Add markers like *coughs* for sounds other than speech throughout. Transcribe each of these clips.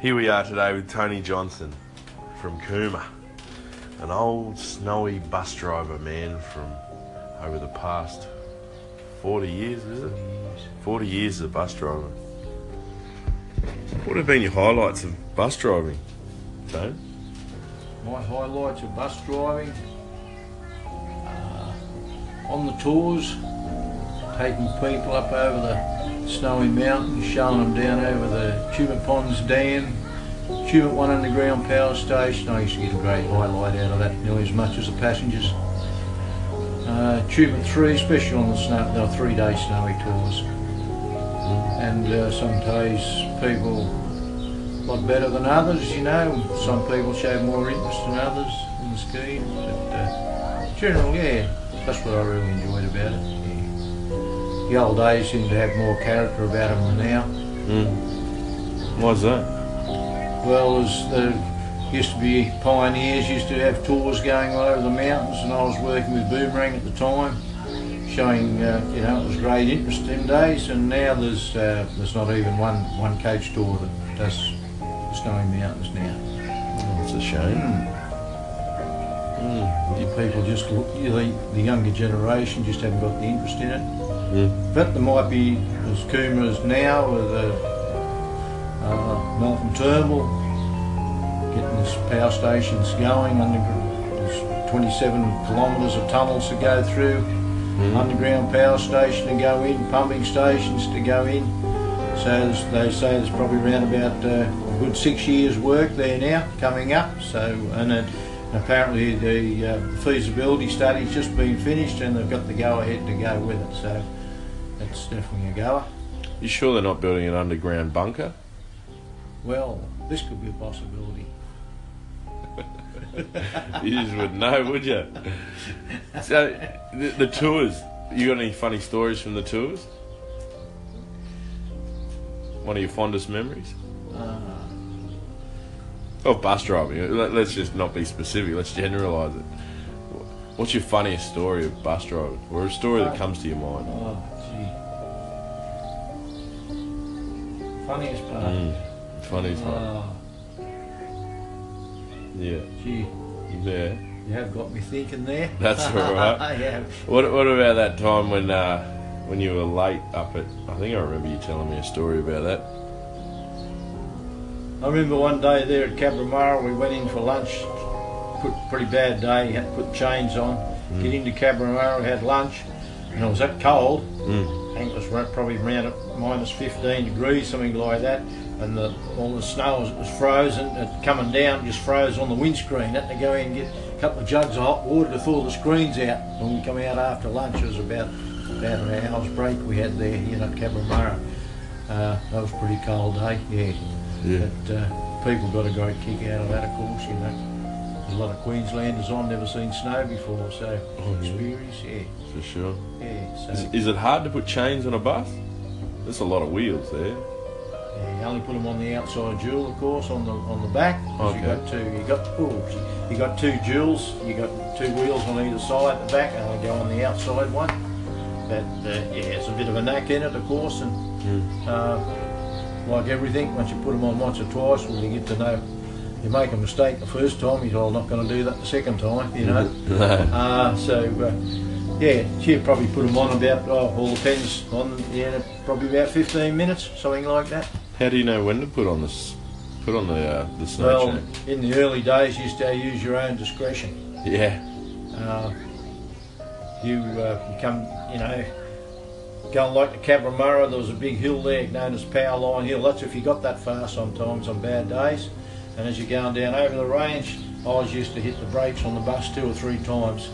Here we are today with Tony Johnson from Cooma, an old snowy bus driver man from over the past 40 years, is it? 40 years as a bus driver. What have been your highlights of bus driving, Tony? My highlights of bus driving uh, on the tours, taking people up over the snowy mountains, showing them down over the Tumut Ponds Dam, Tumut One Underground Power Station. I used to get a great highlight out of that, nearly as much as the passengers. Uh, Tumut Three, especially on the snow, they were three-day snowy tours, and uh, some days people a lot better than others, you know. Some people show more interest than others in the scheme, but uh, generally, yeah, that's what I really enjoyed about it. The old days seem to have more character about them than now. Mm. Why's that? Well, as there used to be pioneers, used to have tours going all over the mountains, and I was working with Boomerang at the time, showing uh, you know it was great interest in days, and now there's uh, there's not even one one coach tour that does snowy mountains now. Oh, it's a shame. Mm. You people just look, you know, the younger generation just haven't got the interest in it. Mm. But there might be as Cooma as now with uh, uh, Malcolm Turnbull getting his power stations going. Under, there's 27 kilometres of tunnels to go through, Mm. underground power station to go in, pumping stations to go in. So they say there's probably around about uh, a good six years' work there now coming up. So and it, apparently the uh, feasibility study's just been finished and they've got the go ahead to go with it. So it's definitely a goer. You sure they're not building an underground bunker? Well, this could be a possibility. *laughs* you just wouldn't know, would you? So, the, the tours. You got any funny stories from the tours? One of your fondest memories? Uh, Of bus driving. Let- Let's just not be specific. Let's generalise it. What's your funniest story of bus driving, or a story that comes to your mind? oh, Funniest part. Mm, funniest one. Oh, Yeah, gee, yeah. you have got me thinking there. *laughs* That's all right. *laughs* I have. What What about that time when uh, when you were late up at? I think I remember you telling me a story about that. I remember one day there at Cabramurra, we went in for lunch. Put pretty bad day. Had to put chains on. Get into Cabramurra, had lunch, and it was that cold. Mm. I think was probably around at minus 15 degrees, something like that. And the, all the snow was, was frozen. It coming down just froze on the windscreen. Had to go in and get a couple of jugs of hot water to thaw the screens out. When we come out after lunch, it was about about an hour's break we had there, you know, at Cabramurra. Uh, that was a pretty cold day, yeah. Yeah. But uh, people got a great kick out of that, of course, you know. There's a lot of Queenslanders on, never seen snow before, so Oh, yeah. experience, yeah, For sure. yeah. So Is, is it hard to put chains on a bus? There's a lot of wheels there. yeah, you only put them on the outside dual, of course, on the on the back. Okay. You got two. You got oh, you got two duals. You got two wheels on either side. The back and they go on the outside one. But uh, yeah, it's a bit of a knack in it, of course, and Mm. uh, like everything, once you put them on once or twice, well, you get to know. You make a mistake the first time, you're not going to do that the second time, you know. *laughs* No. Uh, so, uh, yeah, she'll probably put them on about, oh, all depends on, yeah, probably about 15 minutes, something like that. How do you know when to put on this? Put on the uh, the snow Well, chain. in the early days, you used to use your own discretion. Yeah. Uh, you, uh, come, you know, going like the Cabramurra, there was a big hill there known as Power Line Hill. That's if you got that far sometimes on bad days. And as you're going down over the range, I was used to hit the brakes on the bus two or three times.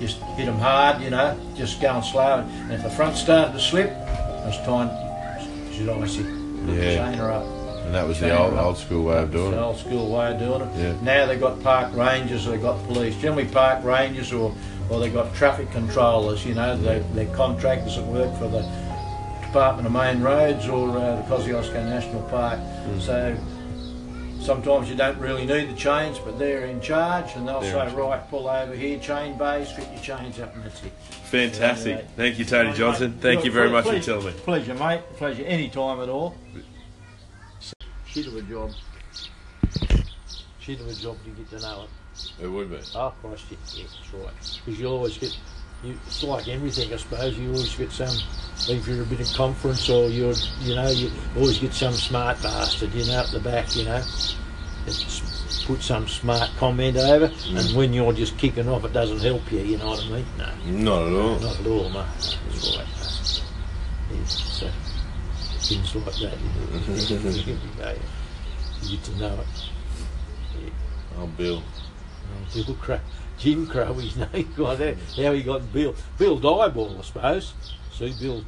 Just hit them hard, you know, just going slow. And if the front started to slip, it was time, should I see, Yeah. chain her up. And that was the old old school way of doing The it. old school way of doing it. Yeah. Now they've got park rangers, they've got police. Generally park rangers or, or they've got traffic controllers, you know, they, they're contractors that work for the Department of Main Roads or uh, the Kosciuszko National Park. Mm. So sometimes you don't really need the chains, but they're in charge and they'll They're say, right, pull over here, chain bays, fit your chains up and that's it. Fantastic. Yeah. Thank you, Tony Mate, Johnson. mate, Thank you very much for telling me. Pleasure, mate. Pleasure any time at all. Shit of a job. shit of a job to get to know it. It would be. Oh, Christ, yeah, yeah, that's right. Because you always get, you, it's like everything, I suppose. You always get some, if you're a bit of conference or you're, you know, you always get some smart bastard, you know, at the back, you know, it's put some smart comment over, mm. and when you're just kicking off, it doesn't help you. You know what I mean? No, Not at all. not at all. No, that's right. No. Yeah, so things like that, you, know, *laughs* you, you get to know it. Oh, Bill. Bill Crow, Jim Crow, his name. God, how he got Bill. Bill Dieball, I suppose. See, Bill,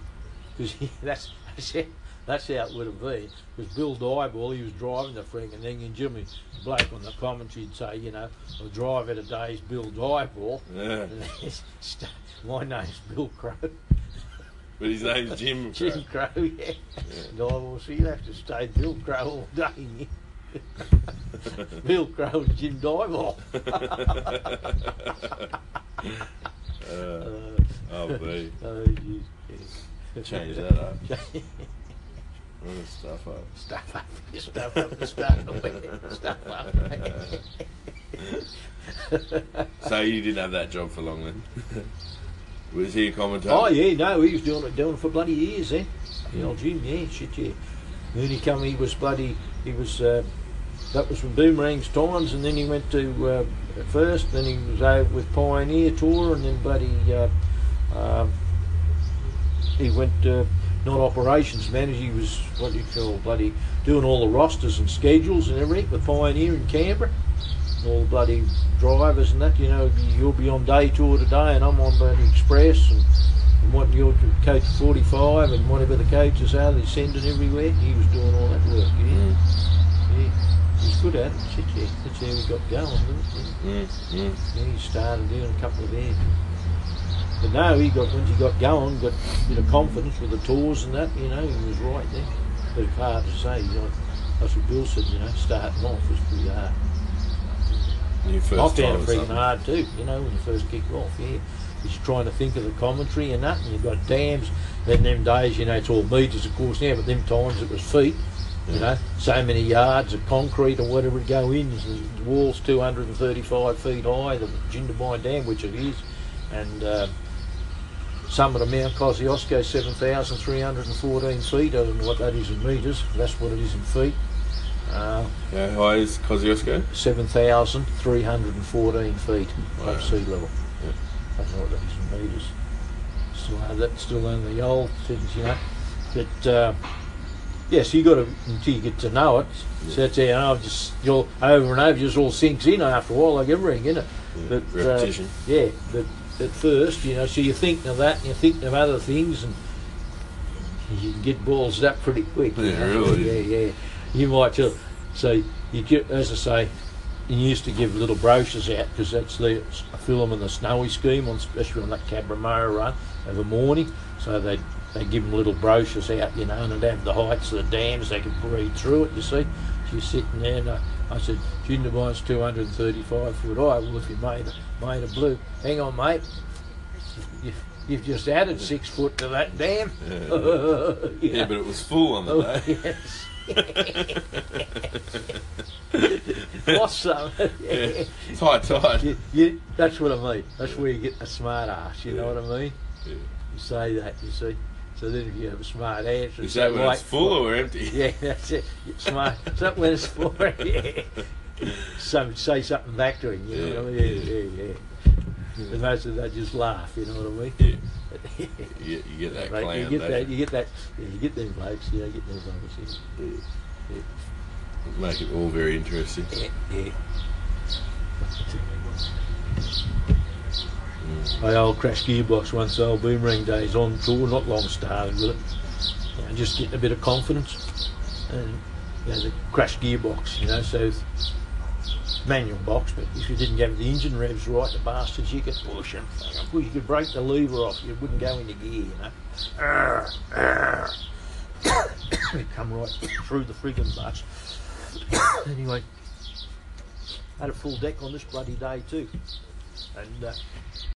because *laughs* that's that's how, that's how it would have been. Because Bill Dieball, he was driving the freaking thing, and Jimmy Blake on the commentary would say, you know, the driver today is Bill Dieball. Yeah. And then st- my name's Bill Crow. But his name's Jim. *laughs* Jim Crow, yeah. Dieball, so you have to stay Bill Crow all day. *laughs* yeah. Bill Crow and Jim Dieball. *laughs* uh, Uh, oh, B. Oh, geez, yeah. Change that up. *laughs* Run the stuff up. stuff up, stuff up, stuff up, stuff up. So you didn't have that job for long then? Was he a commentator? oh yeah, no, he was doing it, doing it for bloody years, eh? The old Jim, yeah, shit, yeah. Then he come, he was bloody, he was, uh, that was from Boomerang's times, and then he went to, uh, first, then he was over with Pioneer Tour, and then bloody, uh, um, he went, uh, not operations manager, he was, what do you call, bloody, doing all the rosters and schedules and everything with Pioneer in Canberra. All the bloody drivers and that, you know, you'll be on day tour today, and I'm on bloody express, and, and what your coach 45 and whatever the coaches are, they send it everywhere. He was doing all that work, yeah. Yeah, he's good at it. Shit, yeah. That's how we got going. Wasn't it? mm. Yeah, he started doing a couple of there. But no, he got once he got going, got a bit of confidence with the tours and that. You know, he was right there. But it's hard to say. You know, that's what Bill said. You know, starting off was pretty hard. Your first I found it freaking hard too. You know, when you first kick off, yeah. You're trying to think of the commentary and that, and you've got dams. Then them days, you know, it's all metres, of course, now, but them times it was feet. You know, so many yards of concrete or whatever would go in. The wall's 235 feet high, the Jindabyne Dam, which it is, and uh, summit of Mount Kosciuszko 7,314 feet. I don't know what that is in metres. That's what it is in feet. Uh, How high is Kosciuszko? 7,314 feet Wow. above sea level. Yeah. I don't know what that in. Still, uh, still only the old things, you know. But uh, yes, you got to until you get to know it. So that's how you know, just you'll over and over, just all sinks in after a while, like everything, isn't it? Yeah. But, uh, Repetition. Yeah, but at first, you know, so you're thinking of that and you're thinking of other things, and you can get balls up pretty quick. you Yeah, know. really. *laughs* Yeah, yeah. You might just so you get, as I say, you used to give little brochures out because that's the I film in the snowy scheme, on, especially on that Cabramurra run of a morning. So they they give them little brochures out, you know, and they'd have the heights of the dams. They could read through it. You see, you're sitting there, and I, I said, Jindabyne's 235 foot high. Well, if you made a, made a blue, hang on, mate. You, you've just added six foot to that dam. Yeah. *laughs* Yeah, know. but it was full on the Oh, day. yes. *laughs* *laughs* Lost some. Yeah. Tight, high tide. You, you, that's what I mean. That's where you get the smart ass. You know what I mean? Yeah. You say that, you see. So then if you have a smart answer, *laughs* Is that when it's full or empty? Yeah, that's *laughs* it. Smart. Is that when it's for? Yeah. So say something back to him. You know what I mean? Yeah, yeah, yeah. And most of them, they just laugh. You know what I mean? Yeah. *laughs* You get, you get that Right, clown. you get that. You get that. Yeah, you get them blokes. Yeah, you get them blokes. Yeah. you? Make it all very interesting. Yeah, yeah. Mm. My old crash gearbox once, old boomerang days on tour, not long started with it. You know, just getting a bit of confidence. And you know, the crash gearbox, you know, so manual box, but if you didn't get the engine revs right, the bastards, you could push and push. You could break the lever off, you wouldn't go into gear, you know. Arr, arr. It'd come right through the friggin' bus. *coughs* anyway, had a full deck on this bloody day too. And uh,